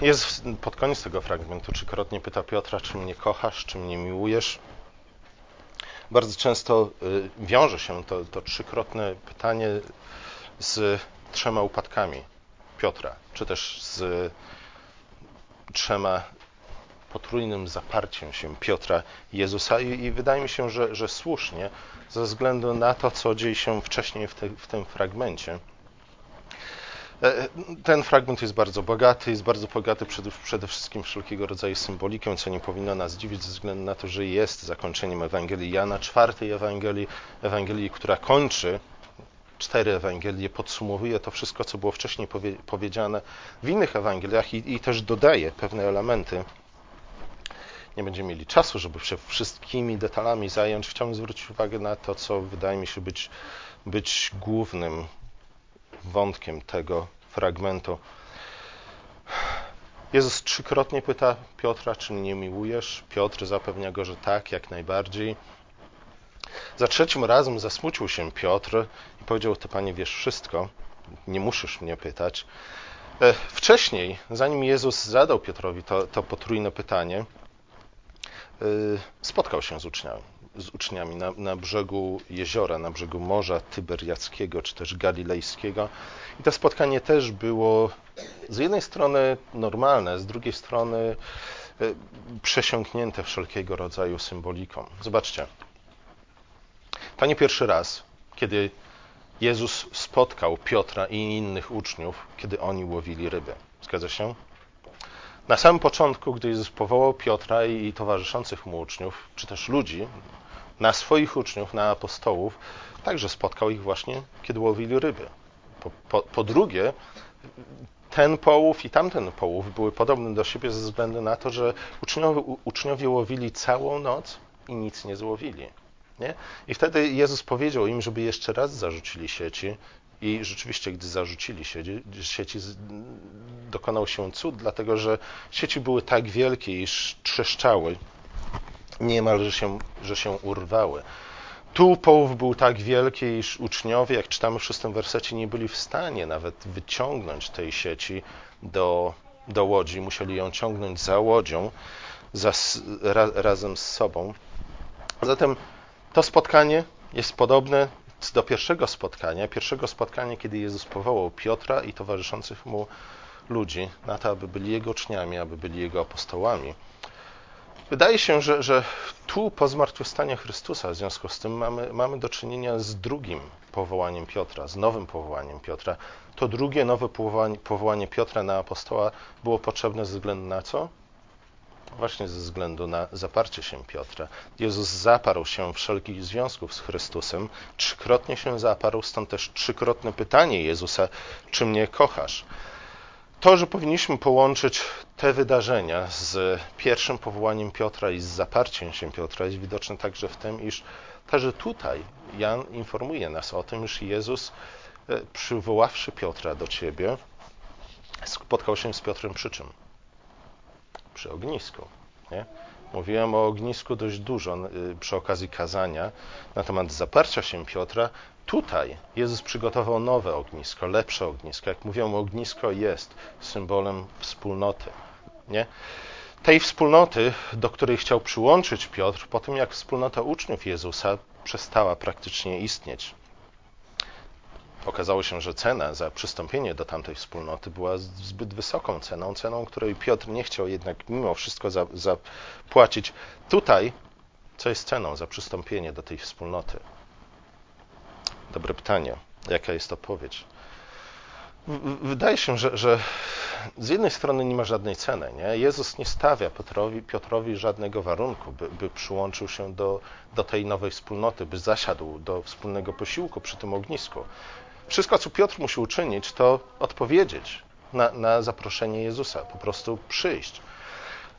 Jezus pod koniec tego fragmentu trzykrotnie pyta Piotra, czy mnie kochasz, czy mnie miłujesz. Bardzo często y, wiąże się to, to trzykrotne pytanie z trzema upadkami Piotra, czy też z trzema potrójnym zaparciem się Piotra i Jezusa i, i wydaje mi się, że, że, słusznie ze względu na to, co dzieje się wcześniej w, te, w tym fragmencie. E, ten fragment jest bardzo bogaty, jest bardzo bogaty przede, przede wszystkim wszelkiego rodzaju symboliką, co nie powinno nas dziwić ze względu na to, że jest zakończeniem Ewangelii Jana, czwartej Ewangelii, Ewangelii, która kończy cztery Ewangelie, podsumowuje to wszystko, co było wcześniej powie, powiedziane w innych Ewangeliach i, i też dodaje pewne elementy. Nie będziemy mieli czasu, żeby się wszystkimi detalami zająć. Chciałbym zwrócić uwagę na to, co wydaje mi się być, być głównym wątkiem tego fragmentu. Jezus trzykrotnie pyta Piotra, czy mnie miłujesz? Piotr zapewnia go, że tak, jak najbardziej. Za trzecim razem zasmucił się Piotr i powiedział: Ty, panie, wiesz wszystko, nie musisz mnie pytać. E, wcześniej, zanim Jezus zadał Piotrowi to, to potrójne pytanie, e, spotkał się z uczniami z uczniami na, na brzegu jeziora, na brzegu Morza Tyberiackiego czy też Galilejskiego. I to spotkanie też było z jednej strony normalne, z drugiej strony e, przesiąknięte wszelkiego rodzaju symboliką. Zobaczcie, to nie pierwszy raz, kiedy Jezus spotkał Piotra i innych uczniów, kiedy oni łowili ryby. Zgadza się? Na samym początku, gdy Jezus powołał Piotra i towarzyszących mu uczniów, czy też ludzi, na swoich uczniów, na apostołów, także spotkał ich właśnie, kiedy łowili ryby. Po, po, po drugie, ten połów i tamten połów były podobne do siebie ze względu na to, że uczniowie, uczniowie łowili całą noc i nic nie złowili. Nie? I wtedy Jezus powiedział im, żeby jeszcze raz zarzucili sieci. I rzeczywiście, gdy zarzucili sieci, sieci dokonał się cud, dlatego że sieci były tak wielkie, iż trzeszczały niemal, że się, że się urwały. Tu połów był tak wielki, iż uczniowie, jak czytamy w szóstym wersecie, nie byli w stanie nawet wyciągnąć tej sieci do, do łodzi. Musieli ją ciągnąć za łodzią za, ra, razem z sobą. Zatem to spotkanie jest podobne do pierwszego spotkania. Pierwszego spotkania, kiedy Jezus powołał Piotra i towarzyszących mu ludzi na to, aby byli Jego uczniami, aby byli Jego apostołami. Wydaje się, że, że tu po zmartwychwstaniu Chrystusa, w związku z tym mamy, mamy do czynienia z drugim powołaniem Piotra, z nowym powołaniem Piotra. To drugie nowe powołanie, powołanie Piotra na apostoła było potrzebne ze względu na co? Właśnie ze względu na zaparcie się Piotra. Jezus zaparł się wszelkich związków z Chrystusem, trzykrotnie się zaparł, stąd też trzykrotne pytanie Jezusa, czy mnie kochasz? To, że powinniśmy połączyć te wydarzenia z pierwszym powołaniem Piotra i z zaparciem się Piotra, jest widoczne także w tym, iż także tutaj Jan informuje nas o tym, iż Jezus, e, przywoławszy Piotra do siebie, spotkał się z Piotrem przy czym? Przy ognisku. Nie? Mówiłem o ognisku dość dużo y, przy okazji kazania na temat zaparcia się Piotra. Tutaj Jezus przygotował nowe ognisko, lepsze ognisko. Jak mówią, ognisko jest symbolem wspólnoty. Nie? Tej wspólnoty, do której chciał przyłączyć Piotr, po tym jak wspólnota uczniów Jezusa przestała praktycznie istnieć. Okazało się, że cena za przystąpienie do tamtej wspólnoty była zbyt wysoką ceną, ceną, której Piotr nie chciał jednak mimo wszystko zapłacić. Tutaj, co jest ceną za przystąpienie do tej wspólnoty? Dobre pytanie. Jaka jest odpowiedź? Wydaje się, że, że, z jednej strony nie ma żadnej ceny. Nie? Jezus nie stawia Piotrowi, Piotrowi żadnego warunku, by, by przyłączył się do, do tej nowej wspólnoty, by zasiadł do wspólnego posiłku przy tym ognisku. Wszystko, co Piotr musi uczynić, to odpowiedzieć na, na zaproszenie Jezusa, po prostu przyjść.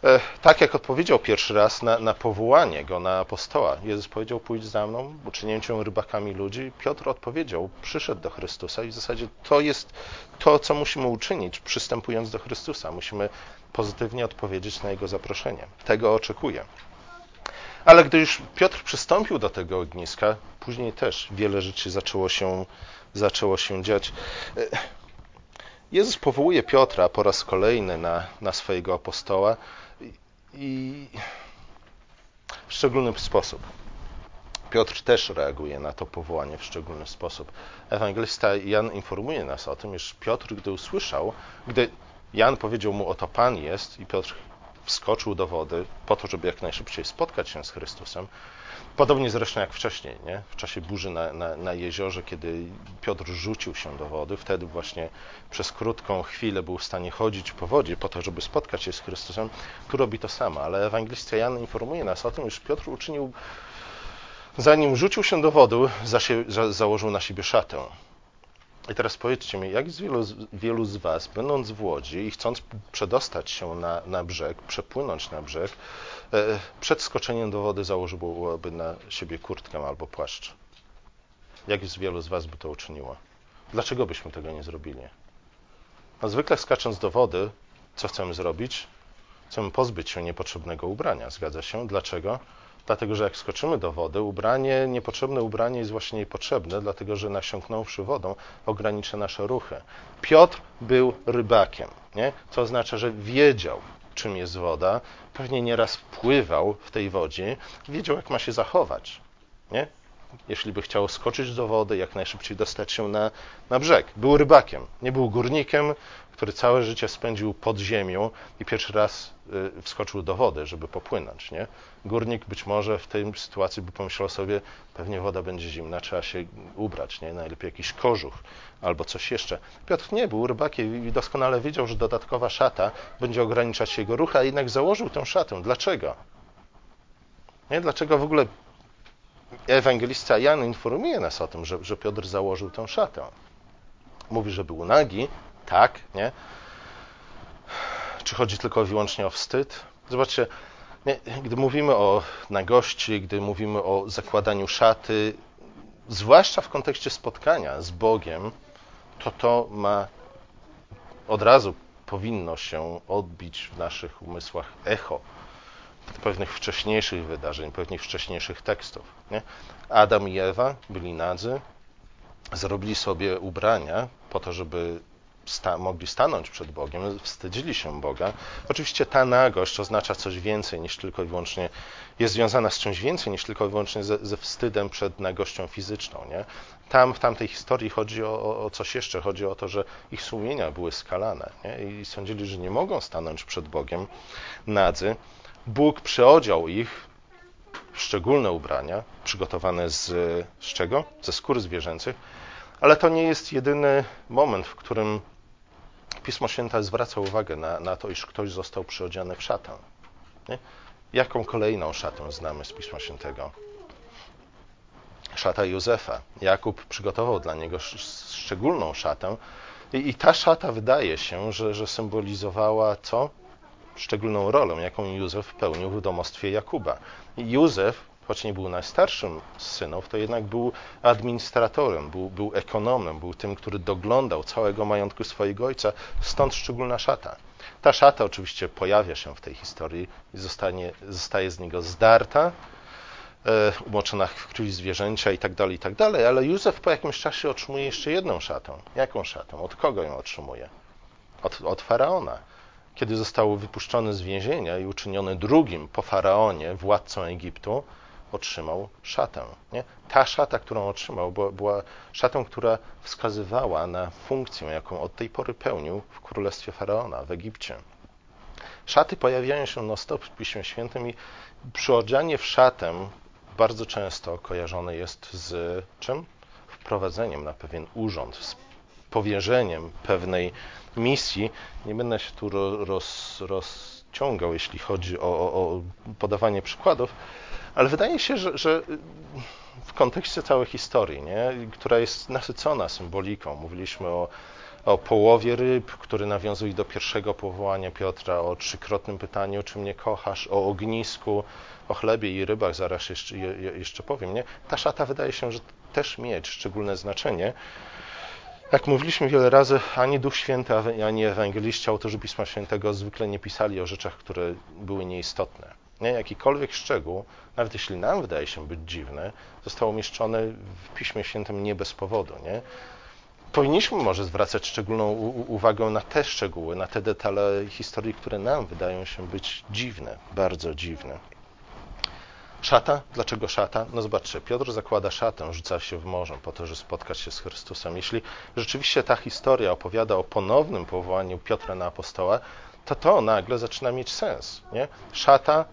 E, tak jak odpowiedział pierwszy raz na, na, powołanie go na apostoła. Jezus powiedział: Pójdź za mną, uczynię cię rybakami ludzi. Piotr odpowiedział, przyszedł do Chrystusa i w zasadzie to jest to, co musimy uczynić, przystępując do Chrystusa. Musimy pozytywnie odpowiedzieć na jego zaproszenie. Tego oczekuję. Ale gdy już Piotr przystąpił do tego ogniska, później też wiele rzeczy zaczęło się, zaczęło się dziać. Jezus powołuje Piotra po raz kolejny na, na swojego apostoła i w szczególny sposób. Piotr też reaguje na to powołanie w szczególny sposób. Ewangelista Jan informuje nas o tym, iż Piotr, gdy usłyszał, gdy Jan powiedział mu, oto Pan jest, i Piotr wskoczył do wody po to, żeby jak najszybciej spotkać się z Chrystusem, Podobnie zresztą jak wcześniej, nie? w czasie burzy na, na, na, jeziorze, kiedy Piotr rzucił się do wody, wtedy właśnie przez krótką chwilę był w stanie chodzić po wodzie po to, żeby spotkać się z Chrystusem. Tu robi to samo, ale ewangelista Jan informuje nas o tym, że Piotr uczynił, zanim rzucił się do wody, założył na siebie szatę. I teraz powiedzcie mi, jak z wielu, wielu, z Was, będąc w łodzi i chcąc przedostać się na, na brzeg, przepłynąć na brzeg, e, przed skoczeniem do wody założyłoby na siebie kurtkę albo płaszcz? Jak z wielu z Was by to uczyniło? Dlaczego byśmy tego nie zrobili? No, zwykle skacząc do wody, co chcemy zrobić? Chcemy pozbyć się niepotrzebnego ubrania, zgadza się? Dlaczego? Dlatego, że jak skoczymy do wody, ubranie, niepotrzebne ubranie jest właśnie niepotrzebne, dlatego że nasiąknąwszy wodą ogranicza nasze ruchy. Piotr był rybakiem, nie? co oznacza, że wiedział, czym jest woda, pewnie nieraz pływał w tej wodzie, wiedział, jak ma się zachować. Nie? Jeśli by chciał skoczyć do wody, jak najszybciej dostać się na, na brzeg. Był rybakiem, nie był górnikiem, który całe życie spędził pod ziemią i pierwszy raz y, wskoczył do wody, żeby popłynąć. Nie? Górnik być może w tej sytuacji by pomyślał sobie, pewnie woda będzie zimna, trzeba się ubrać, nie? najlepiej jakiś kożuch albo coś jeszcze. Piotr nie był rybakiem i doskonale wiedział, że dodatkowa szata będzie ograniczać jego ruch, a jednak założył tę szatę. Dlaczego? Nie? Dlaczego w ogóle ewangelista Jan informuje nas o tym, że, że Piotr założył tę szatę? Mówi, że był nagi, tak, nie? Czy chodzi tylko wyłącznie o wstyd? Zobaczcie, nie, gdy mówimy o nagości, gdy mówimy o zakładaniu szaty, zwłaszcza w kontekście spotkania z Bogiem, to to ma od razu powinno się odbić w naszych umysłach echo pewnych wcześniejszych wydarzeń, pewnych wcześniejszych tekstów. Nie? Adam i Ewa byli nadzy, zrobili sobie ubrania po to, żeby sta mogli stanąć przed Bogiem, wstydzili się Boga. Oczywiście ta nagość oznacza coś więcej niż tylko i wyłącznie, jest związana z czymś więcej niż tylko i wyłącznie ze, ze wstydem przed nagością fizyczną. Nie? Tam, w tamtej historii chodzi o, o, coś jeszcze. Chodzi o to, że ich sumienia były skalane nie? i sądzili, że nie mogą stanąć przed Bogiem nadzy. Bóg przyodział ich w szczególne ubrania, przygotowane z, z czego? Ze skór zwierzęcych, ale to nie jest jedyny moment, w którym Pismo Święte zwraca uwagę na, na to, iż ktoś został przyodziany w szatę. Nie? Jaką kolejną szatę znamy z Pisma Świętego? Szata Józefa. Jakub przygotował dla niego szczególną szatę i, i ta szata wydaje się, że, że symbolizowała co? Szczególną rolę, jaką Józef pełnił w domostwie Jakuba. Józef choć nie był najstarszym z synów, to jednak był administratorem, był, był ekonomem, był tym, który doglądał całego majątku swojego ojca, stąd szczególna szata. Ta szata oczywiście pojawia się w tej historii i zostanie, zostaje z niego zdarta, e, umoczona w krwi zwierzęcia i tak dalej, i tak dalej, ale Józef po jakimś czasie otrzymuje jeszcze jedną szatę. Jaką szatę? Od kogo ją otrzymuje? Od, od faraona kiedy został wypuszczony z więzienia i uczyniony drugim po faraonie, władcą Egiptu, otrzymał szatę. Nie? Ta szata, którą otrzymał, była, była szatą, która wskazywała na funkcję, jaką od tej pory pełnił w królestwie faraona w Egipcie. Szaty pojawiają się na stop w Piśmie Świętym i przyodzianie w szatę bardzo często kojarzone jest z czym? Wprowadzeniem na pewien urząd, powierzeniem pewnej misji. Nie będę się tu roz, rozciągał, jeśli chodzi o, o, o podawanie przykładów, ale wydaje się, że, że w kontekście całej historii, nie, która jest nasycona symboliką, mówiliśmy o, o połowie ryb, który nawiązuje do pierwszego powołania Piotra, o trzykrotnym pytaniu, czy mnie kochasz, o ognisku, o chlebie i rybach, zaraz jeszcze, jeszcze powiem. Nie? Ta szata wydaje się, że też mieć szczególne znaczenie. Jak mówiliśmy wiele razy, ani Duch Święty, ani ewangeliści, autorzy Pisma Świętego zwykle nie pisali o rzeczach, które były nieistotne. Nie? Jakikolwiek szczegół, nawet jeśli nam wydaje się być dziwny, został umieszczony w Piśmie Świętym nie bez powodu. Nie? powinniśmy może zwracać szczególną uwagę na te szczegóły, na te detale historii, które nam wydają się być dziwne, bardzo dziwne. Szata? Dlaczego szata? No zobaczcie, Piotr zakłada szatę, rzuca się w morze po to, żeby spotkać się z Chrystusem. Jeśli rzeczywiście ta historia opowiada o ponownym powołaniu Piotra na apostoła, to to nagle zaczyna mieć sens. Nie? Szata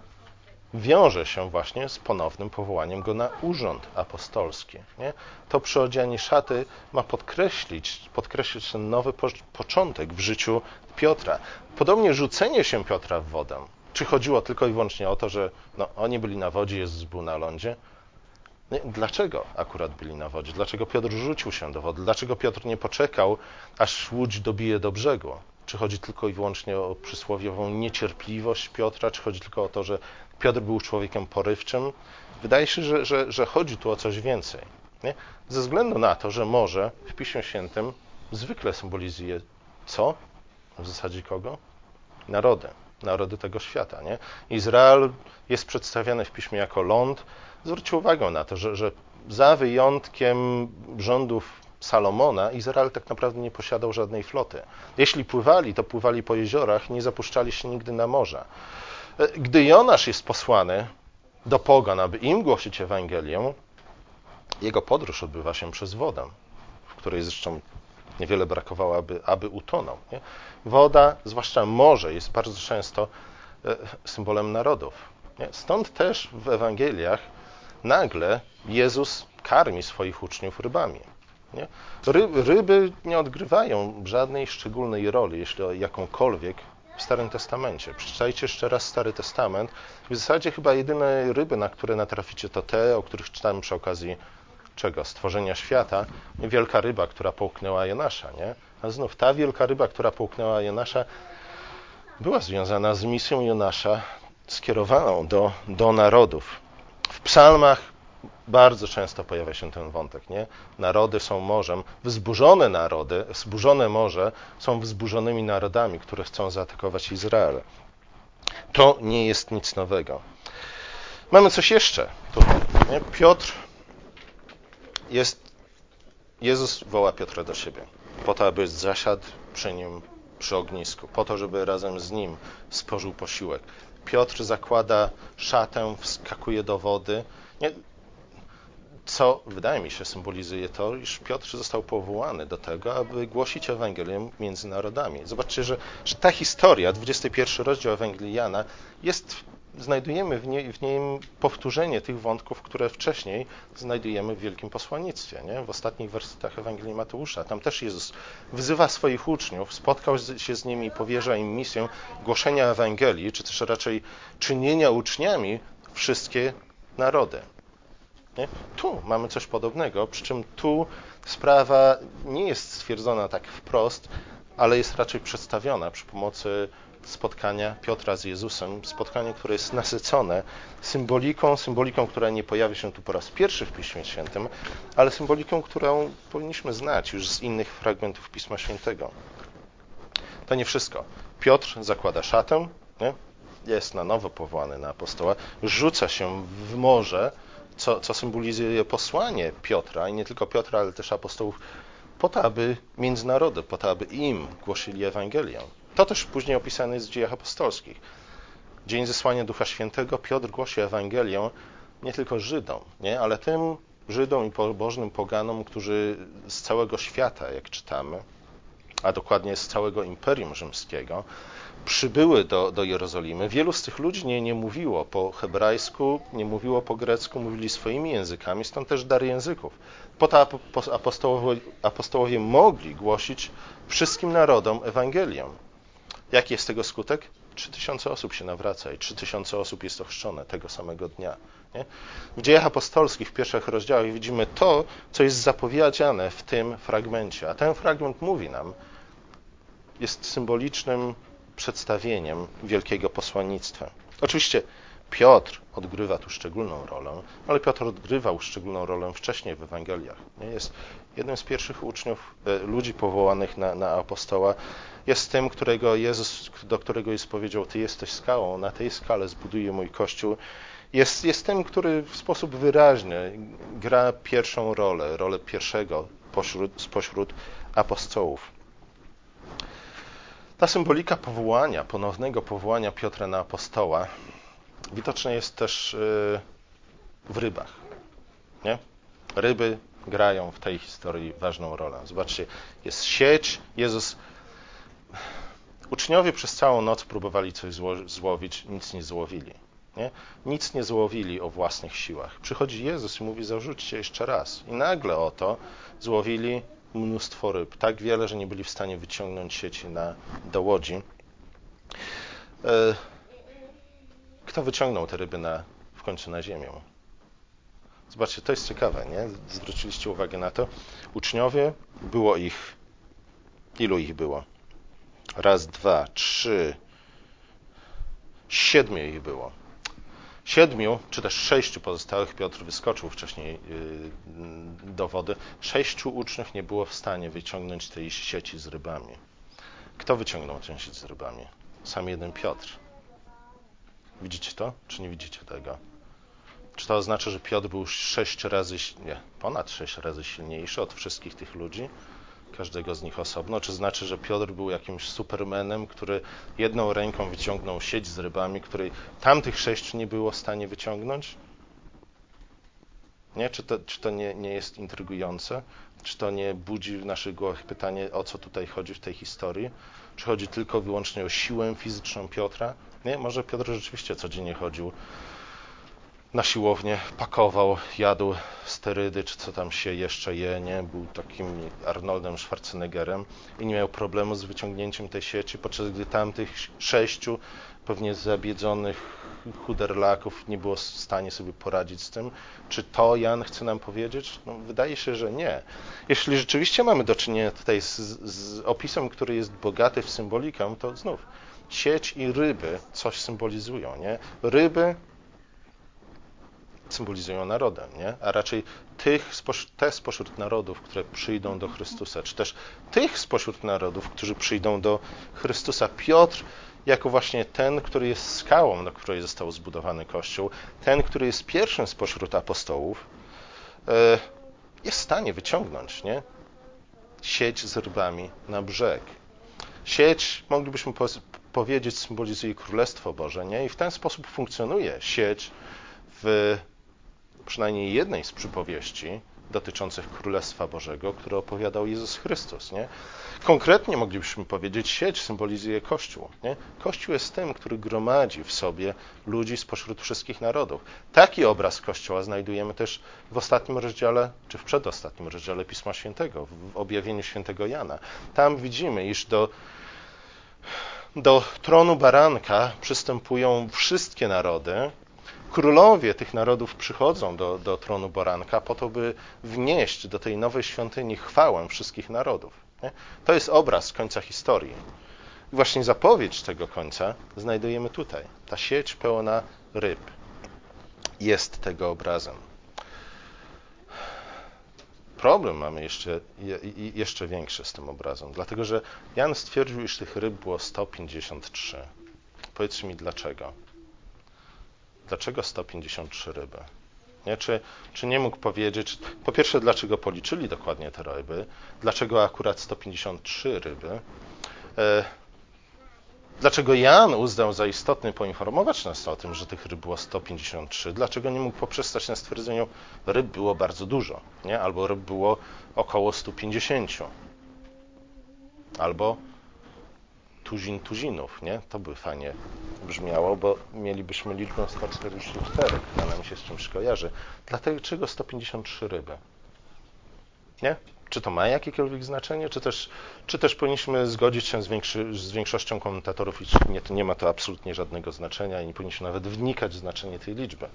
wiąże się właśnie z ponownym powołaniem go na urząd apostolski. Nie? To przyodzianie szaty ma podkreślić, podkreślić ten nowy początek w życiu Piotra. Podobnie rzucenie się Piotra w wodę. Czy chodziło tylko i wyłącznie o to, że no, oni byli na wodzie, Jezus był na lądzie? Nie? Dlaczego akurat byli na wodzie? Dlaczego Piotr rzucił się do wody? Dlaczego Piotr nie poczekał, aż łódź dobije do brzegu? Czy chodzi tylko i wyłącznie o przysłowiową niecierpliwość Piotra? Czy chodzi tylko o to, że Piotr był człowiekiem porywczym? Wydaje się, że, że, że chodzi tu o coś więcej. Nie? Ze względu na to, że morze w Piśmie Świętym zwykle symbolizuje co? W zasadzie kogo? Narody. Narody tego świata. Nie? Izrael jest przedstawiany w Piśmie jako ląd. Zwróćcie uwagę na to, że, że za wyjątkiem rządów Salomona, Izrael tak naprawdę nie posiadał żadnej floty. Jeśli pływali, to pływali po jeziorach, nie zapuszczali się nigdy na morze. Gdy Jonasz jest posłany do pogan, aby im głosić Ewangelię, jego podróż odbywa się przez wodę, w której zresztą niewiele brakowało, aby, aby utonął. Nie? Woda, zwłaszcza morze, jest bardzo często e, symbolem narodów. Nie? Stąd też w Ewangeliach nagle Jezus karmi swoich uczniów rybami. Nie? ryby nie odgrywają żadnej szczególnej roli, jeśli jakąkolwiek, w Starym Testamencie. Przeczytajcie jeszcze raz Stary Testament. W zasadzie chyba jedyne ryby, na które natraficie, to te, o których czytałem przy okazji czego? Stworzenia świata. Wielka ryba, która połknęła Jonasza, nie? A znów ta wielka ryba, która połknęła Jonasza, była związana z misją Jonasza skierowaną do, do narodów. W psalmach bardzo często pojawia się ten wątek, nie? Narody są morzem, wzburzone narody, wzburzone morze są wzburzonymi narodami, które chcą zaatakować Izrael. To nie jest nic nowego. Mamy coś jeszcze tutaj. Nie? Piotr jest. Jezus woła Piotra do siebie, po to, aby zasiadł przy nim przy ognisku, po to, żeby razem z nim spożył posiłek. Piotr zakłada szatę, wskakuje do wody. Nie, co wydaje mi się symbolizuje to, iż Piotr został powołany do tego, aby głosić Ewangelię między narodami. Zobaczcie, że, że ta historia, 21 rozdział Ewangelii Jana, jest, znajdujemy w, nie, w nim powtórzenie tych wątków, które wcześniej znajdujemy w Wielkim Posłannictwie, nie? w ostatnich wersetach Ewangelii Mateusza. Tam też Jezus wzywa swoich uczniów, spotkał się z nimi i powierza im misję głoszenia Ewangelii, czy też raczej czynienia uczniami wszystkie narody. Nie? Tu mamy coś podobnego, przy czym tu sprawa nie jest stwierdzona tak wprost, ale jest raczej przedstawiona przy pomocy spotkania Piotra z Jezusem, spotkanie, które jest nasycone symboliką, symboliką, która nie pojawia się tu po raz pierwszy w Piśmie Świętym, ale symboliką, którą powinniśmy znać już z innych fragmentów Pisma Świętego. To nie wszystko. Piotr zakłada szatę, nie? jest na nowo powołany na apostoła, rzuca się w morze, co, co symbolizuje posłanie Piotra, i nie tylko Piotra, ale też apostołów, po to, aby międzynarody, po to, aby im głosili Ewangelię. To też później opisane jest w dziejach apostolskich. Dzień zesłania Ducha Świętego, Piotr głosi Ewangelię nie tylko Żydom, nie? ale tym Żydom i pobożnym poganom, którzy z całego świata, jak czytamy, a dokładnie z całego Imperium Rzymskiego, przybyły do, do Jerozolimy, wielu z tych ludzi nie, nie mówiło po hebrajsku, nie mówiło po grecku, mówili swoimi językami, stąd też dar języków. Po to apostołowie, apostołowie mogli głosić wszystkim narodom Ewangelię. Jaki jest tego skutek? Trzy tysiące osób się nawraca i trzy tysiące osób jest ochrzczone tego samego dnia. Nie? W dziejach apostolskich, w pierwszych rozdziałach widzimy to, co jest zapowiedziane w tym fragmencie. A ten fragment mówi nam, jest symbolicznym przedstawieniem wielkiego posłannictwa. Oczywiście Piotr odgrywa tu szczególną rolę, ale Piotr odgrywał szczególną rolę wcześniej w Ewangeliach. Jest jednym z pierwszych uczniów, e, ludzi powołanych na, na apostoła. Jest tym, którego Jezus, do którego Jezus powiedział, Ty jesteś skałą, na tej skale zbuduję mój Kościół. Jest, jest tym, który w sposób wyraźny gra pierwszą rolę, rolę pierwszego pośród, spośród apostołów. Ta symbolika powołania, ponownego powołania Piotra na apostoła, widoczna jest też y, w rybach. Nie? Ryby grają w tej historii ważną rolę. Zobaczcie, jest sieć, Jezus. Uczniowie przez całą noc próbowali coś złowić, nic nie złowili. Nie? Nic nie złowili o własnych siłach. Przychodzi Jezus i mówi: Zarzućcie jeszcze raz. I nagle oto złowili mnóstwo ryb. Tak wiele, że nie byli w stanie wyciągnąć sieci na, do łodzi. E, kto wyciągnął te ryby na, w końcu na ziemię? Zobaczcie, to jest ciekawe, nie? Zwróciliście uwagę na to. Uczniowie, było ich. Ilu ich było? Raz, dwa, trzy. Siedmiu ich było. Siedmiu, czy też sześciu pozostałych, Piotr wyskoczył wcześniej y, do wody, sześciu uczniów nie było w stanie wyciągnąć tej sieci z rybami. Kto wyciągnął tę sieć z rybami? Sam jeden Piotr. Widzicie to, czy nie widzicie tego? Czy to oznacza, że Piotr był sześć razy, nie, ponad sześć razy silniejszy od wszystkich tych ludzi? każdego z nich osobno? Czy znaczy, że Piotr był jakimś supermenem, który jedną ręką wyciągnął sieć z rybami, której tamtych sześciu nie było w stanie wyciągnąć? Nie? Czy to, czy to nie, nie jest intrygujące? Czy to nie budzi w naszych głowach pytanie, o co tutaj chodzi w tej historii? Czy chodzi tylko wyłącznie o siłę fizyczną Piotra? Nie, może Piotr rzeczywiście codziennie chodził na siłownię, pakował, jadł sterydy, czy co tam się jeszcze je, nie? Był takim Arnoldem Schwarzeneggerem i nie miał problemu z wyciągnięciem tej sieci, podczas gdy tamtych sześciu pewnie zabiedzonych chuderlaków nie było w stanie sobie poradzić z tym. Czy to Jan chce nam powiedzieć? No, wydaje się, że nie. Jeśli rzeczywiście mamy do czynienia tutaj z, z opisem, który jest bogaty w symbolikę, to znów sieć i ryby coś symbolizują, nie? Ryby symbolizują narodem, nie? a raczej tych, te spośród narodów, które przyjdą do Chrystusa, czy też tych spośród narodów, którzy przyjdą do Chrystusa. Piotr, jako właśnie ten, który jest skałą, na której został zbudowany Kościół, ten, który jest pierwszym spośród apostołów, e, jest w stanie wyciągnąć nie? sieć z rybami na brzeg. Sieć, moglibyśmy powiedzieć, symbolizuje Królestwo Boże, nie? i w ten sposób funkcjonuje sieć w przynajmniej jednej z przypowieści dotyczących Królestwa Bożego, które opowiadał Jezus Chrystus. Nie? Konkretnie moglibyśmy powiedzieć, sieć symbolizuje Kościół. Nie? Kościół jest tym, który gromadzi w sobie ludzi spośród wszystkich narodów. Taki obraz Kościoła znajdujemy też w ostatnim rozdziale, czy w przedostatnim rozdziale Pisma Świętego, w objawieniu świętego Jana. Tam widzimy, iż do, do tronu baranka przystępują wszystkie narody, królowie tych narodów przychodzą do, do tronu Boranka po to, by wnieść do tej nowej świątyni chwałę wszystkich narodów. Nie? To jest obraz końca historii. I właśnie zapowiedź tego końca znajdujemy tutaj. Ta sieć pełna ryb jest tego obrazem. Problem mamy jeszcze, jeszcze większy z tym obrazem, dlatego że Jan stwierdził, iż tych ryb było 153. Powiedzcie mi dlaczego. Dlaczego 153 ryby? Nie? Czy, czy nie mógł powiedzieć, po pierwsze, dlaczego policzyli dokładnie te ryby, dlaczego akurat 153 ryby, e, dlaczego Jan uznał za istotny poinformować nas o tym, że tych ryb było 153, dlaczego nie mógł poprzestać na stwierdzeniu, ryb było bardzo dużo, nie? albo ryb było około 150, albo tuzin tuzinów, nie? To by fajnie brzmiało, bo mielibyśmy liczbę 144, która nam się z czymś kojarzy. Dlaczego 153 ryby? Nie? Czy to ma jakiekolwiek znaczenie, czy też, czy też powinniśmy zgodzić się z, większy, z większością komentatorów, iż nie, nie ma to absolutnie żadnego znaczenia i nie powinniśmy nawet wnikać w znaczenie tej liczby.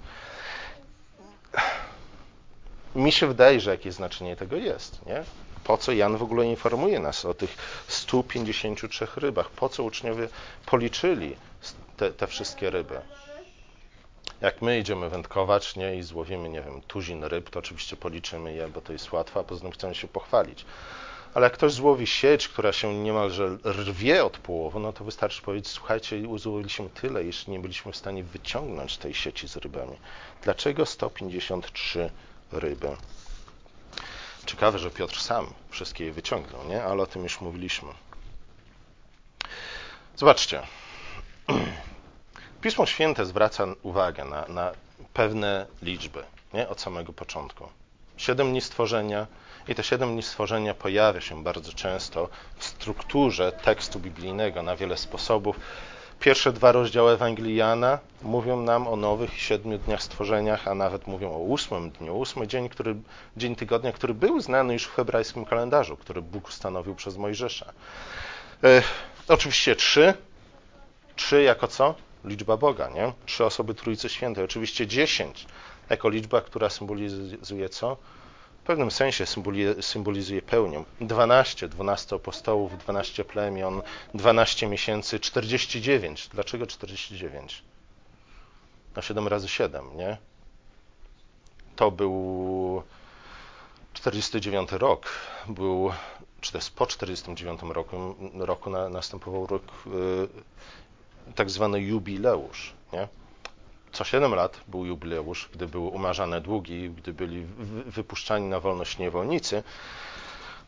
Mi się wydaje, że jakieś znaczenie tego jest. Nie? Po co Jan w ogóle informuje nas o tych 153 rybach? Po co uczniowie policzyli te, te wszystkie ryby? Jak my idziemy wędkować nie, i złowimy, nie wiem, tuzin ryb, to oczywiście policzymy je, bo to jest łatwe, a poza tym chcemy się pochwalić. Ale jak ktoś złowi sieć, która się niemalże rwie od połowy, no to wystarczy powiedzieć, słuchajcie, złowiliśmy tyle, jeśli nie byliśmy w stanie wyciągnąć tej sieci z rybami. Dlaczego 153 ryby? Ciekawe, że Piotr sam wszystkie je wyciągnął, nie? Ale o tym już mówiliśmy. Zobaczcie. Pismo Święte zwraca uwagę na, na pewne liczby, nie? Od samego początku. Siedem dni stworzenia i te siedem dni stworzenia pojawia się bardzo często w strukturze tekstu biblijnego na wiele sposobów. Pierwsze dwa rozdziały Ewangelii Jana mówią nam o nowych siedmiu dniach stworzeniach, a nawet mówią o ósmym dniu. Ósmy dzień, który, dzień tygodnia, który był znany już w hebrajskim kalendarzu, który Bóg ustanowił przez Mojżesza. E, oczywiście trzy. Trzy jako co? Liczba Boga, nie? Trzy osoby Trójcy Świętej. Oczywiście dziesięć jako liczba, która symbolizuje co? W pewnym sensie symbolizuje pełnię. 12, 12 apostołów, 12 plemion, 12 miesięcy, 49. Dlaczego 49? Na 7 razy 7, nie? To był 49 rok. Był, czy jest po 49 roku, roku na, następował rok y, tak zwany jubileusz, nie? Co 7 lat był jubileusz, gdy były umarzane długi, gdy byli wypuszczani na wolność niewolnicy,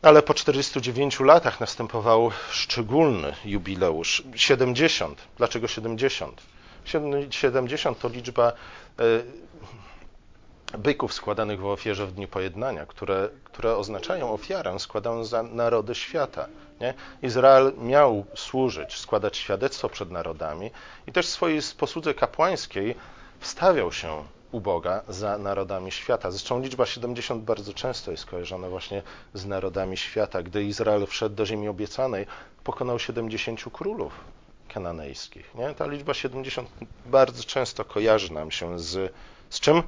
ale po 49 latach następował szczególny jubileusz 70. Dlaczego 70? 70 to liczba e, byków składanych w ofierze w dniu pojednania, które, które oznaczają ofiarę składaną za narody świata. Nie? Izrael miał służyć, składać świadectwo przed narodami i też w swojej posłudze kapłańskiej wstawiał się u Boga za narodami świata. Zresztą liczba 70 bardzo często jest kojarzona właśnie z narodami świata. Gdy Izrael wszedł do ziemi obiecanej, pokonał 70 królów kananejskich. Nie? Ta liczba 70 bardzo często kojarzy nam się z, z czym?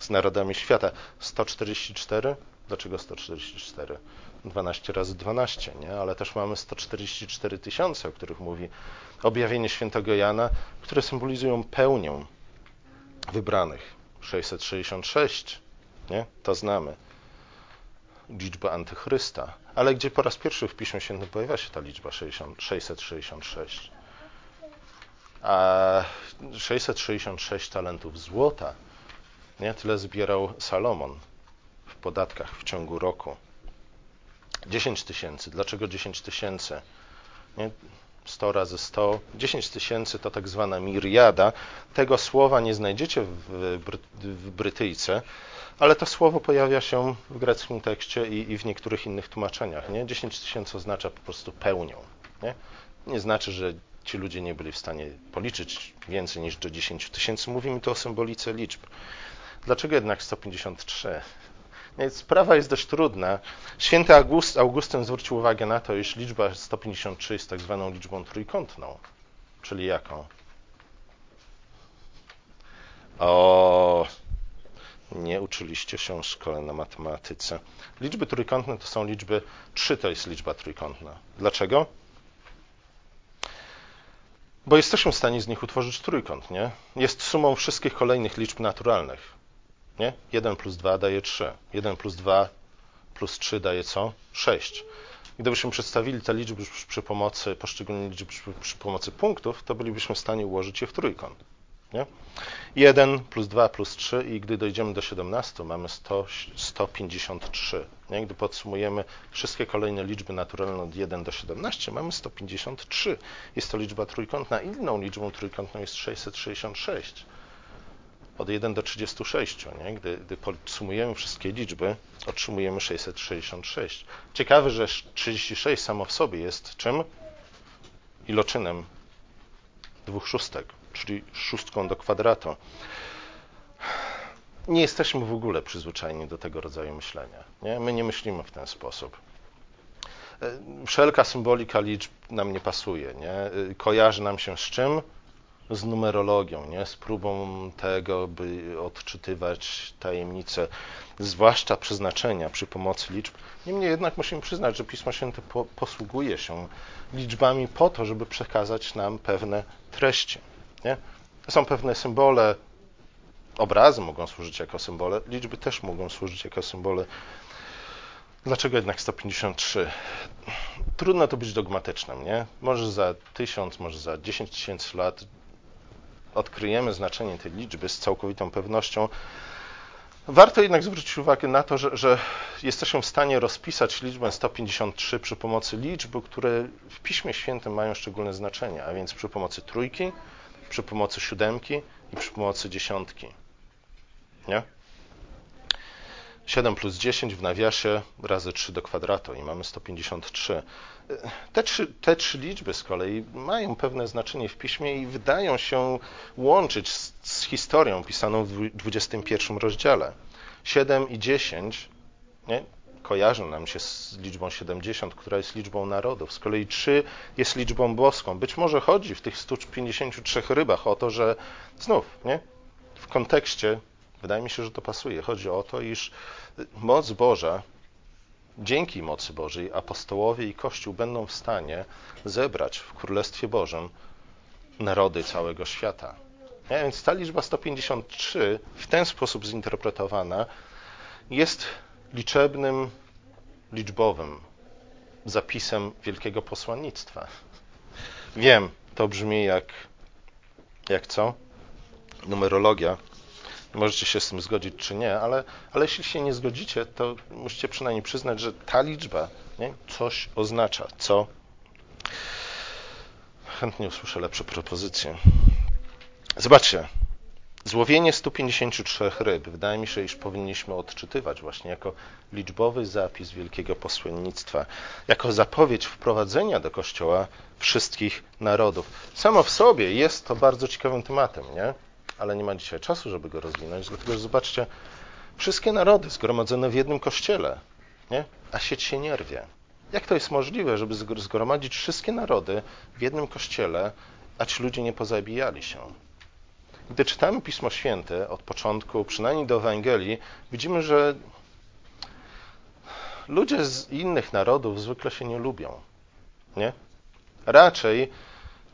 Z narodami świata. 144? Dlaczego 144? 12 razy 12, nie? ale też mamy 144 tysiące, o których mówi objawienie świętego Jana, które symbolizują pełnię wybranych. 666, nie? To znamy. Liczba antychrysta. Ale gdzie po raz pierwszy w Piśmie Świętym pojawia się ta liczba 60, 666? A 666 talentów złota, nie? Tyle zbierał Salomon w podatkach w ciągu roku. 10 tysięcy. Dlaczego 10 tysięcy? 100 razy 100, 10 tysięcy to tak zwana miriada. Tego słowa nie znajdziecie w, w Brytyjce, ale to słowo pojawia się w greckim tekście i, i w niektórych innych tłumaczeniach. Nie? 10 tysięcy oznacza po prostu pełnią. Nie? nie znaczy, że ci ludzie nie byli w stanie policzyć więcej niż do 10 tysięcy. Mówimy tu o symbolice liczb. Dlaczego jednak 153? Sprawa jest dość trudna. Święty August, Augustyn zwrócił uwagę na to, iż liczba 153 jest tak zwaną liczbą trójkątną. Czyli jaką? O, nie uczyliście się w szkole na matematyce. Liczby trójkątne to są liczby, 3 to jest liczba trójkątna. Dlaczego? Bo jesteśmy w stanie z nich utworzyć trójkąt, nie? Jest sumą wszystkich kolejnych liczb naturalnych. Nie? 1 plus 2 daje 3. 1 plus 2 plus 3 daje co? 6. Gdybyśmy przedstawili te liczby przy pomocy, poszczególnych liczb przy, przy, pomocy punktów, to bylibyśmy w stanie ułożyć je w trójkąt. Nie? 1 plus 2 plus 3 i gdy dojdziemy do 17, mamy 100, 153. Nie? Gdy podsumujemy wszystkie kolejne liczby naturalne od 1 do 17, mamy 153. Jest to liczba trójkątna. Inną liczbą trójkątną jest 666 od 1 do 36. Nie? Gdy, gdy podsumujemy wszystkie liczby, otrzymujemy 666. Ciekawe, że 36 samo w sobie jest czym? Iloczynem dwóch szóstek, czyli szóstką do kwadratu. Nie jesteśmy w ogóle przyzwyczajeni do tego rodzaju myślenia. Nie? My nie myślimy w ten sposób. E, wszelka symbolika liczb nam nie pasuje. Nie? E, kojarzy nam się z czym? Z numerologią, nie? z próbą tego, by odczytywać tajemnice, zwłaszcza przeznaczenia przy pomocy liczb. Niemniej jednak musimy przyznać, że Pismo Święte po, posługuje się liczbami po to, żeby przekazać nam pewne treści. Nie? Są pewne symbole, obrazy mogą służyć jako symbole, liczby też mogą służyć jako symbole. Dlaczego jednak 153? Trudno to być dogmatycznym, nie? Może za tysiąc, może za 10 tysięcy lat odkryjemy znaczenie tej liczby z całkowitą pewnością, Warto jednak zwrócić uwagę na to, że, że, jesteśmy w stanie rozpisać liczbę 153 przy pomocy liczb, które w Piśmie Świętym mają szczególne znaczenie, a więc przy pomocy trójki, przy pomocy siódemki i przy pomocy dziesiątki. Nie? 7 plus 10 w nawiasie razy 3 do kwadratu i mamy 153. Te trzy, te trzy liczby z kolei mają pewne znaczenie w piśmie i wydają się łączyć z, z historią pisaną w 21 rozdziale. 7 i 10 nie, kojarzą nam się z liczbą 70, która jest liczbą narodów. Z kolei 3 jest liczbą boską. Być może chodzi w tych 153 rybach o to, że znów nie, w kontekście Wydaje mi się, że to pasuje. Chodzi o to, iż moc Boża, dzięki mocy Bożej, apostołowie i Kościół będą w stanie zebrać w Królestwie Bożym narody całego świata. Ja, więc ta liczba 153 w ten sposób zinterpretowana jest liczebnym, liczbowym zapisem wielkiego posłannictwa. Wiem, to brzmi jak, jak co? Numerologia, Możecie się z tym zgodzić czy nie, ale, ale jeśli się nie zgodzicie, to musicie przynajmniej przyznać, że ta liczba nie, coś oznacza. Co? Chętnie usłyszę lepsze propozycje. Zobaczcie, złowienie 153 ryb, wydaje mi się, iż powinniśmy odczytywać właśnie jako liczbowy zapis wielkiego posłannictwa, jako zapowiedź wprowadzenia do Kościoła wszystkich narodów. Samo w sobie jest to bardzo ciekawym tematem, nie? Ale nie ma dzisiaj czasu, żeby go rozwinąć, dlatego że zobaczcie, wszystkie narody zgromadzone w jednym kościele, nie? a sieć się nie rwie. Jak to jest możliwe, żeby zgromadzić wszystkie narody w jednym kościele, a ci ludzie nie pozabijali się? Gdy czytamy Pismo Święte od początku, przynajmniej do Ewangelii, widzimy, że ludzie z innych narodów zwykle się nie lubią. Nie? Raczej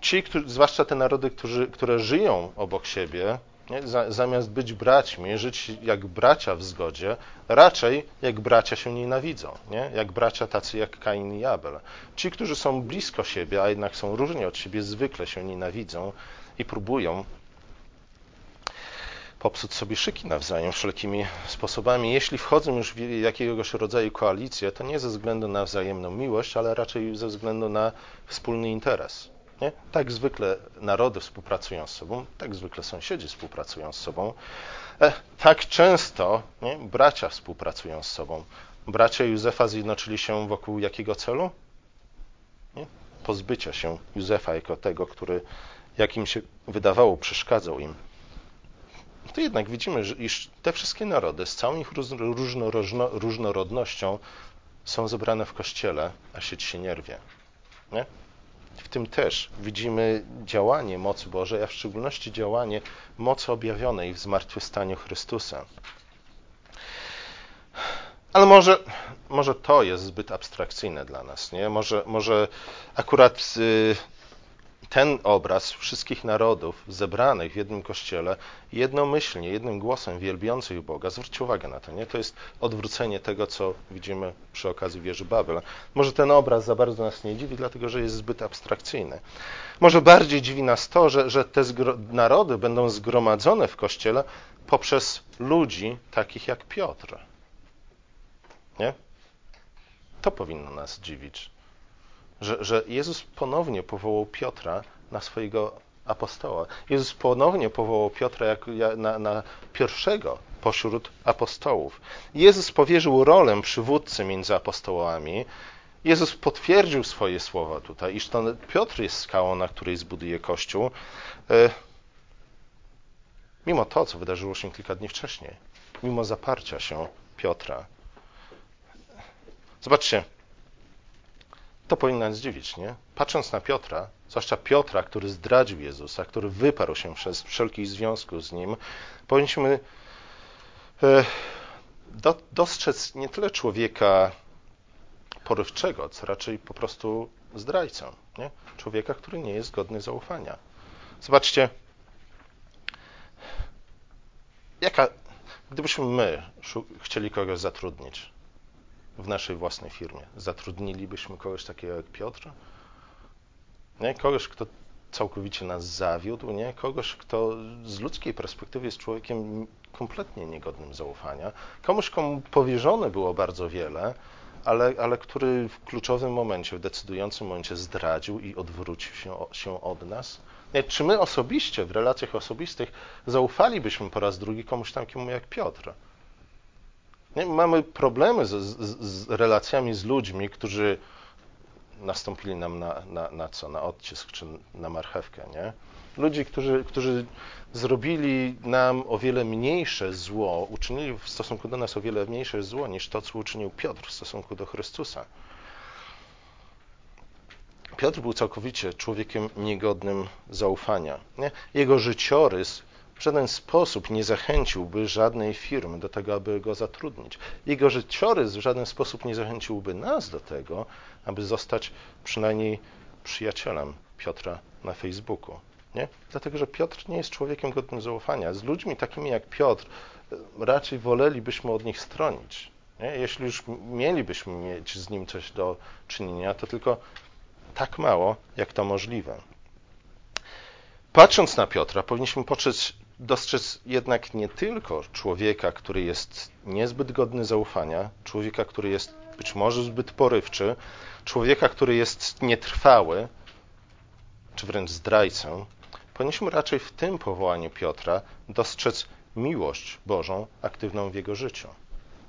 ci, którzy, zwłaszcza te narody, którzy, które żyją obok siebie, nie, zamiast być braćmi, żyć jak bracia w zgodzie, raczej jak bracia się nienawidzą, nie? jak bracia tacy jak Kain i Abel. Ci, którzy są blisko siebie, a jednak są różni od siebie, zwykle się nienawidzą i próbują popsuć sobie szyki nawzajem wszelkimi sposobami. Jeśli wchodzą już w jakiegoś rodzaju koalicję, to nie ze względu na wzajemną miłość, ale raczej ze względu na wspólny interes. Nie? Tak zwykle narody współpracują z sobą, tak zwykle sąsiedzi współpracują z sobą, e, tak często nie? bracia współpracują z sobą. Bracia Józefa zjednoczyli się wokół jakiego celu? Nie? Pozbycia się Józefa jako tego, który, jak im się wydawało, przeszkadzał im. To jednak widzimy, iż te wszystkie narody z całą ich różnorodnością są zebrane w kościele, a sieć się nie rwie. Nie? Tym też widzimy działanie mocy Bożej, a w szczególności działanie mocy objawionej w zmartwychwstaniu Chrystusa. Ale może, może to jest zbyt abstrakcyjne dla nas, nie? Może, może akurat y, ten obraz wszystkich narodów zebranych w jednym kościele, jednomyślnie, jednym głosem wielbiących Boga, zwróćcie uwagę na to, nie? To jest odwrócenie tego, co widzimy przy okazji wieży Babel. Może ten obraz za bardzo nas nie dziwi, dlatego że jest zbyt abstrakcyjny. Może bardziej dziwi nas to, że, że te narody będą zgromadzone w kościele poprzez ludzi takich jak Piotr. Nie? To powinno nas dziwić że, że Jezus ponownie powołał Piotra na swojego apostoła. Jezus ponownie powołał Piotra jak, na, na pierwszego pośród apostołów. Jezus powierzył rolę przywódcy między apostołami. Jezus potwierdził swoje słowa tutaj, iż to Piotr jest skałą, na której zbuduje Kościół. E, mimo to, co wydarzyło się kilka dni wcześniej, mimo zaparcia się Piotra. Zobaczcie, to powinno nas zdziwić, nie? Patrząc na Piotra, zwłaszcza Piotra, który zdradził Jezusa, który wyparł się przez wszelki związku z nim, powinniśmy e, dostrzec nie tyle człowieka porywczego, co raczej po prostu zdrajcę, nie? człowieka, który nie jest godny zaufania. Zobaczcie, jaka, gdybyśmy my chcieli kogoś zatrudnić, w naszej własnej firmie. Zatrudnilibyśmy kogoś takiego jak Piotr? Nie? Kogoś, kto całkowicie nas zawiódł, nie? Kogoś, kto z ludzkiej perspektywy jest człowiekiem kompletnie niegodnym zaufania. Komuś, komu powierzone było bardzo wiele, ale, ale który w kluczowym momencie, w decydującym momencie zdradził i odwrócił się, się od nas. Nie? Czy my osobiście, w relacjach osobistych, zaufalibyśmy po raz drugi komuś takiemu jak Piotr? Nie? Mamy problemy z, z, z relacjami z ludźmi, którzy nastąpili nam na, na, na co? Na odcisk czy na marchewkę, nie? Ludzi, którzy, którzy zrobili nam o wiele mniejsze zło, uczynili w stosunku do nas o wiele mniejsze zło niż to, co uczynił Piotr w stosunku do Chrystusa. Piotr był całkowicie człowiekiem niegodnym zaufania. Nie? Jego życiorys w żaden sposób nie zachęciłby żadnej firmy do tego, aby go zatrudnić. Jego życiorys w żaden sposób nie zachęciłby nas do tego, aby zostać przynajmniej przyjacielem Piotra na Facebooku. Nie? Dlatego, że Piotr nie jest człowiekiem godnym zaufania. Z ludźmi takimi jak Piotr e, raczej wolelibyśmy od nich stronić. Nie? Jeśli już mielibyśmy mieć z nim coś do czynienia, to tylko tak mało, jak to możliwe. Patrząc na Piotra, powinniśmy począć dostrzec jednak nie tylko człowieka, który jest niezbyt godny zaufania, człowieka, który jest być może zbyt porywczy, człowieka, który jest nietrwały, czy wręcz zdrajcą, powinniśmy raczej w tym powołaniu Piotra dostrzec miłość Bożą aktywną w jego życiu.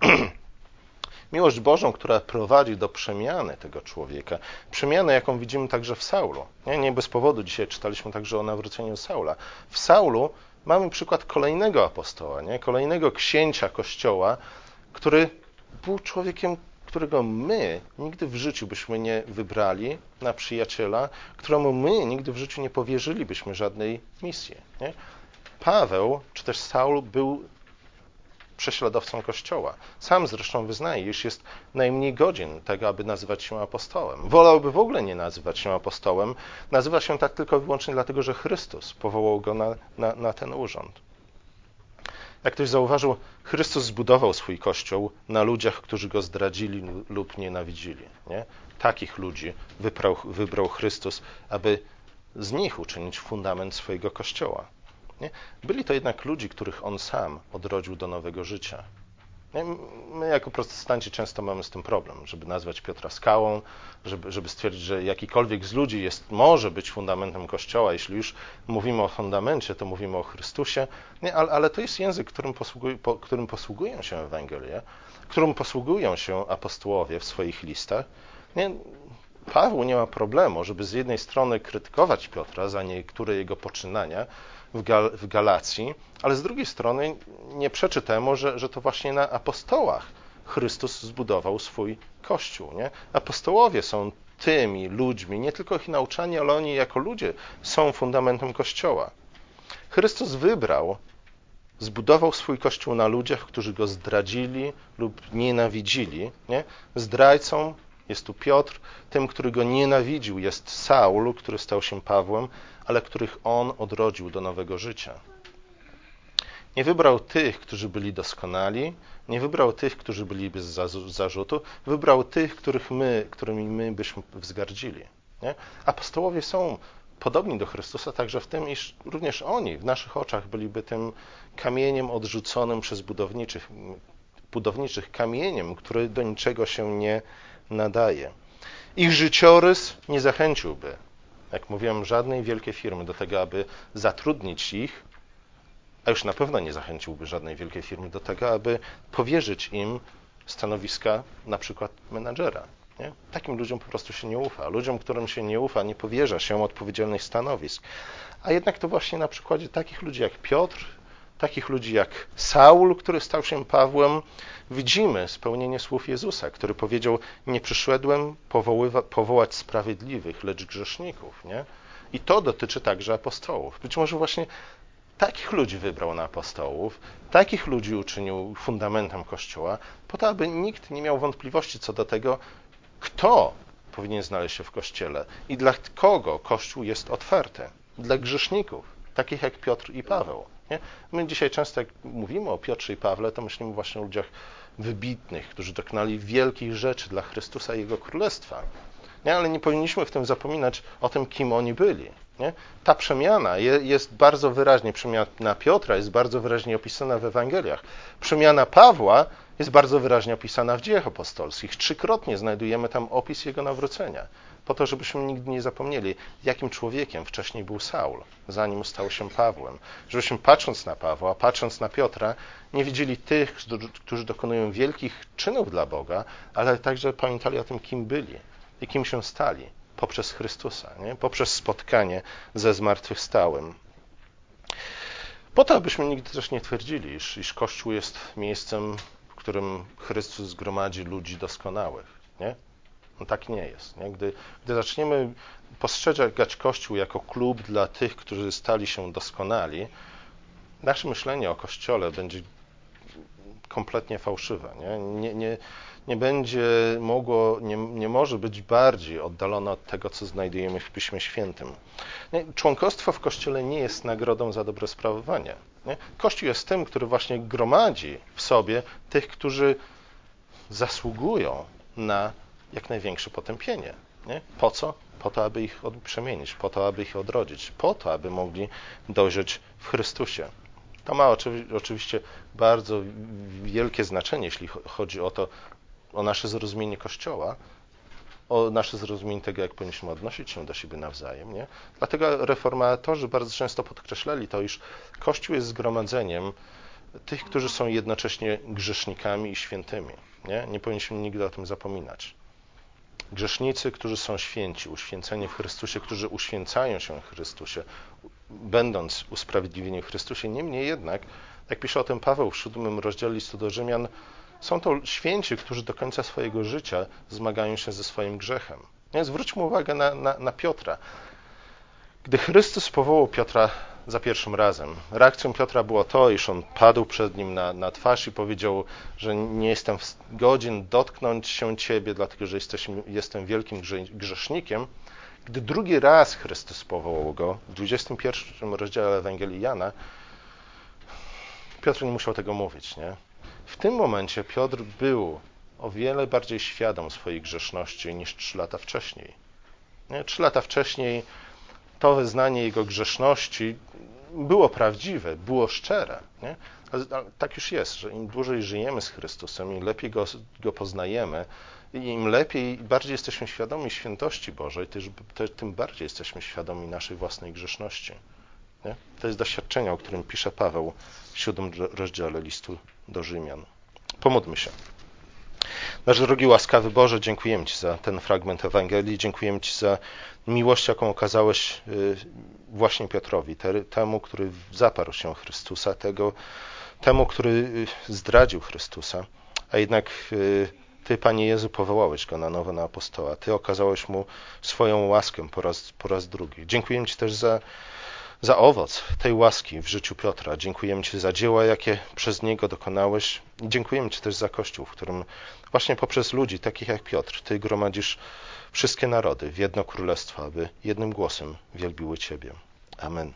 miłość Bożą, która prowadzi do przemiany tego człowieka. Przemiany, jaką widzimy także w Saulu. Nie, nie bez powodu dzisiaj czytaliśmy także o nawróceniu Saula. W Saulu mamy przykład kolejnego apostoła, nie? kolejnego księcia kościoła, który był człowiekiem, którego my nigdy w życiu byśmy nie wybrali na przyjaciela, któremu my nigdy w życiu nie powierzylibyśmy żadnej misji. Nie? Paweł, czy też Saul był prześladowcą Kościoła. Sam zresztą wyznaje, iż jest najmniej godzien tego, aby nazywać się apostołem. Wolałby w ogóle nie nazywać się apostołem. Nazywa się tak tylko i wyłącznie dlatego, że Chrystus powołał go na, na, na ten urząd. Jak ktoś zauważył, Chrystus zbudował swój kościół na ludziach, którzy go zdradzili lub nienawidzili. Nie? Takich ludzi wybrał, wybrał Chrystus, aby z nich uczynić fundament swojego kościoła. Nie? Byli to jednak ludzie, których on sam odrodził do nowego życia. My jako protestanci często mamy z tym problem, żeby nazwać Piotra skałą, żeby, żeby stwierdzić, że jakikolwiek z ludzi jest, może być fundamentem Kościoła. Jeśli już mówimy o fundamencie, to mówimy o Chrystusie. Nie, ale, ale to jest język, którym, po, którym posługują się Ewangelie, którym posługują się apostołowie w swoich listach. Nie, Paweł nie ma problemu, żeby z jednej strony krytykować Piotra za niektóre jego poczynania, w, Gal w Galacji, ale z drugiej strony nie przeczy temu, że, że to właśnie na apostołach Chrystus zbudował swój Kościół. Nie? Apostołowie są tymi ludźmi, nie tylko ich nauczani, ale oni jako ludzie są fundamentem Kościoła. Chrystus wybrał, zbudował swój Kościół na ludziach, którzy go zdradzili lub nienawidzili. Nie? Zdrajcą jest tu Piotr, tym, który go nienawidził, jest Saul, który stał się Pawłem, ale których on odrodził do nowego życia. Nie wybrał tych, którzy byli doskonali, nie wybrał tych, którzy byli bez zarzutu, wybrał tych, których my, którymi my byśmy wzgardzili. Nie? Apostołowie są podobni do Chrystusa także w tym, iż również oni w naszych oczach byliby tym kamieniem odrzuconym przez budowniczych, budowniczych kamieniem, który do niczego się nie nadaje. Ich życiorys nie zachęciłby, jak mówiłem, żadnej wielkiej firmy do tego, aby zatrudnić ich, a już na pewno nie zachęciłby żadnej wielkiej firmy do tego, aby powierzyć im stanowiska na przykład menadżera. Nie? Takim ludziom po prostu się nie ufa. Ludziom, którym się nie ufa, nie powierza się odpowiedzialnych stanowisk. A jednak to właśnie na przykładzie takich ludzi jak Piotr, takich ludzi jak Saul, który stał się Pawłem, widzimy spełnienie słów Jezusa, który powiedział: Nie przyszedłem powołać sprawiedliwych, lecz grzeszników. Nie? I to dotyczy także apostołów. Być może właśnie takich ludzi wybrał na apostołów, takich ludzi uczynił fundamentem Kościoła, po to, aby nikt nie miał wątpliwości co do tego, kto powinien znaleźć się w Kościele i dla kogo Kościół jest otwarty. Dla grzeszników, takich jak Piotr i Paweł. Nie? My dzisiaj często, jak mówimy o Piotrze i Pawle, to myślimy właśnie o ludziach wybitnych, którzy dokonali wielkich rzeczy dla Chrystusa i Jego Królestwa. Nie? Ale nie powinniśmy w tym zapominać o tym, kim oni byli. Nie? Ta przemiana jest bardzo wyraźnie, przemiana Piotra jest bardzo wyraźnie opisana w Ewangeliach. Przemiana Pawła jest bardzo wyraźnie opisana w dziejach apostolskich. Trzykrotnie znajdujemy tam opis jego nawrócenia. Po to, żebyśmy nigdy nie zapomnieli, jakim człowiekiem wcześniej był Saul, zanim stał się Pawłem. Żebyśmy patrząc na Pawła, patrząc na Piotra, nie widzieli tych, którzy dokonują wielkich czynów dla Boga, ale także pamiętali o tym, kim byli i kim się stali poprzez Chrystusa, nie? poprzez spotkanie ze zmartwychwstałym. Po to, abyśmy nigdy też nie twierdzili, iż, iż Kościół jest miejscem, którym Chrystus gromadzi ludzi doskonałych. Nie? No tak nie jest. Nie? Gdy, gdy zaczniemy postrzegać Kościół jako klub dla tych, którzy stali się doskonali, nasze myślenie o Kościole będzie kompletnie fałszywe. Nie, nie, nie, nie będzie mogło, nie, nie może być bardziej oddalone od tego, co znajdujemy w Piśmie Świętym. Nie, członkostwo w Kościele nie jest nagrodą za dobre sprawowanie. Nie? Kościół jest tym, który właśnie gromadzi w sobie tych, którzy zasługują na jak największe potępienie. Nie? Po co? Po to, aby ich przemienić, po to, aby ich odrodzić, po to, aby mogli dojrzeć w Chrystusie. To ma oczywiście bardzo wielkie znaczenie, jeśli chodzi o to, o nasze zrozumienie Kościoła, o nasze zrozumienie tego, jak powinniśmy odnosić się do siebie nawzajem. Nie? Dlatego reformatorzy bardzo często podkreślali to, iż Kościół jest zgromadzeniem tych, którzy są jednocześnie grzesznikami i świętymi. Nie, nie powinniśmy nigdy o tym zapominać. Grzesznicy, którzy są święci, uświęceni w Chrystusie, którzy uświęcają się w Chrystusie, będąc usprawiedliwieni w Chrystusie. Niemniej jednak, jak pisze o tym Paweł w siódmym rozdziale listu do Rzymian, są to święci, którzy do końca swojego życia zmagają się ze swoim grzechem. Zwróćmy uwagę na, na, na Piotra. Gdy Chrystus powołał Piotra za pierwszym razem, reakcją Piotra było to, iż on padł przed nim na, na twarz i powiedział, że nie jestem godzien dotknąć się Ciebie, dlatego że jesteś, jestem wielkim grzesznikiem. Gdy drugi raz Chrystus powołał go, w 21 rozdziale Ewangelii Jana, Piotr nie musiał tego mówić, nie? W tym momencie Piotr był o wiele bardziej świadom swojej grzeszności niż trzy lata wcześniej. Nie? Trzy lata wcześniej to wyznanie jego grzeszności było prawdziwe, było szczere. Nie? Tak już jest, że im dłużej żyjemy z Chrystusem, im lepiej go, go poznajemy, im lepiej, bardziej jesteśmy świadomi świętości Bożej, tym bardziej jesteśmy świadomi naszej własnej grzeszności. Nie? To jest doświadczenie, o którym pisze Paweł w siódmym rozdziale listu do Rzymian. Pomódmy się. Nasz drogi łaskawy Boże, dziękujemy Ci za ten fragment Ewangelii, dziękujemy Ci za miłość, jaką okazałeś y, właśnie Piotrowi, temu, który zaparł się Chrystusa, tego, temu, który y, zdradził Chrystusa, a jednak y, Ty, Panie Jezu, powołałeś go na nowo na apostoła. Ty okazałeś mu swoją łaskę po raz, po raz drugi. Dziękujemy Ci też za za owoc tej łaski w życiu Piotra. Dziękujemy Ci za dzieła, jakie przez niego dokonałeś. Dziękujemy Ci też za Kościół, w którym właśnie poprzez ludzi takich jak Piotr, Ty gromadzisz wszystkie narody w jedno królestwo, aby jednym głosem wielbiły Ciebie. Amen.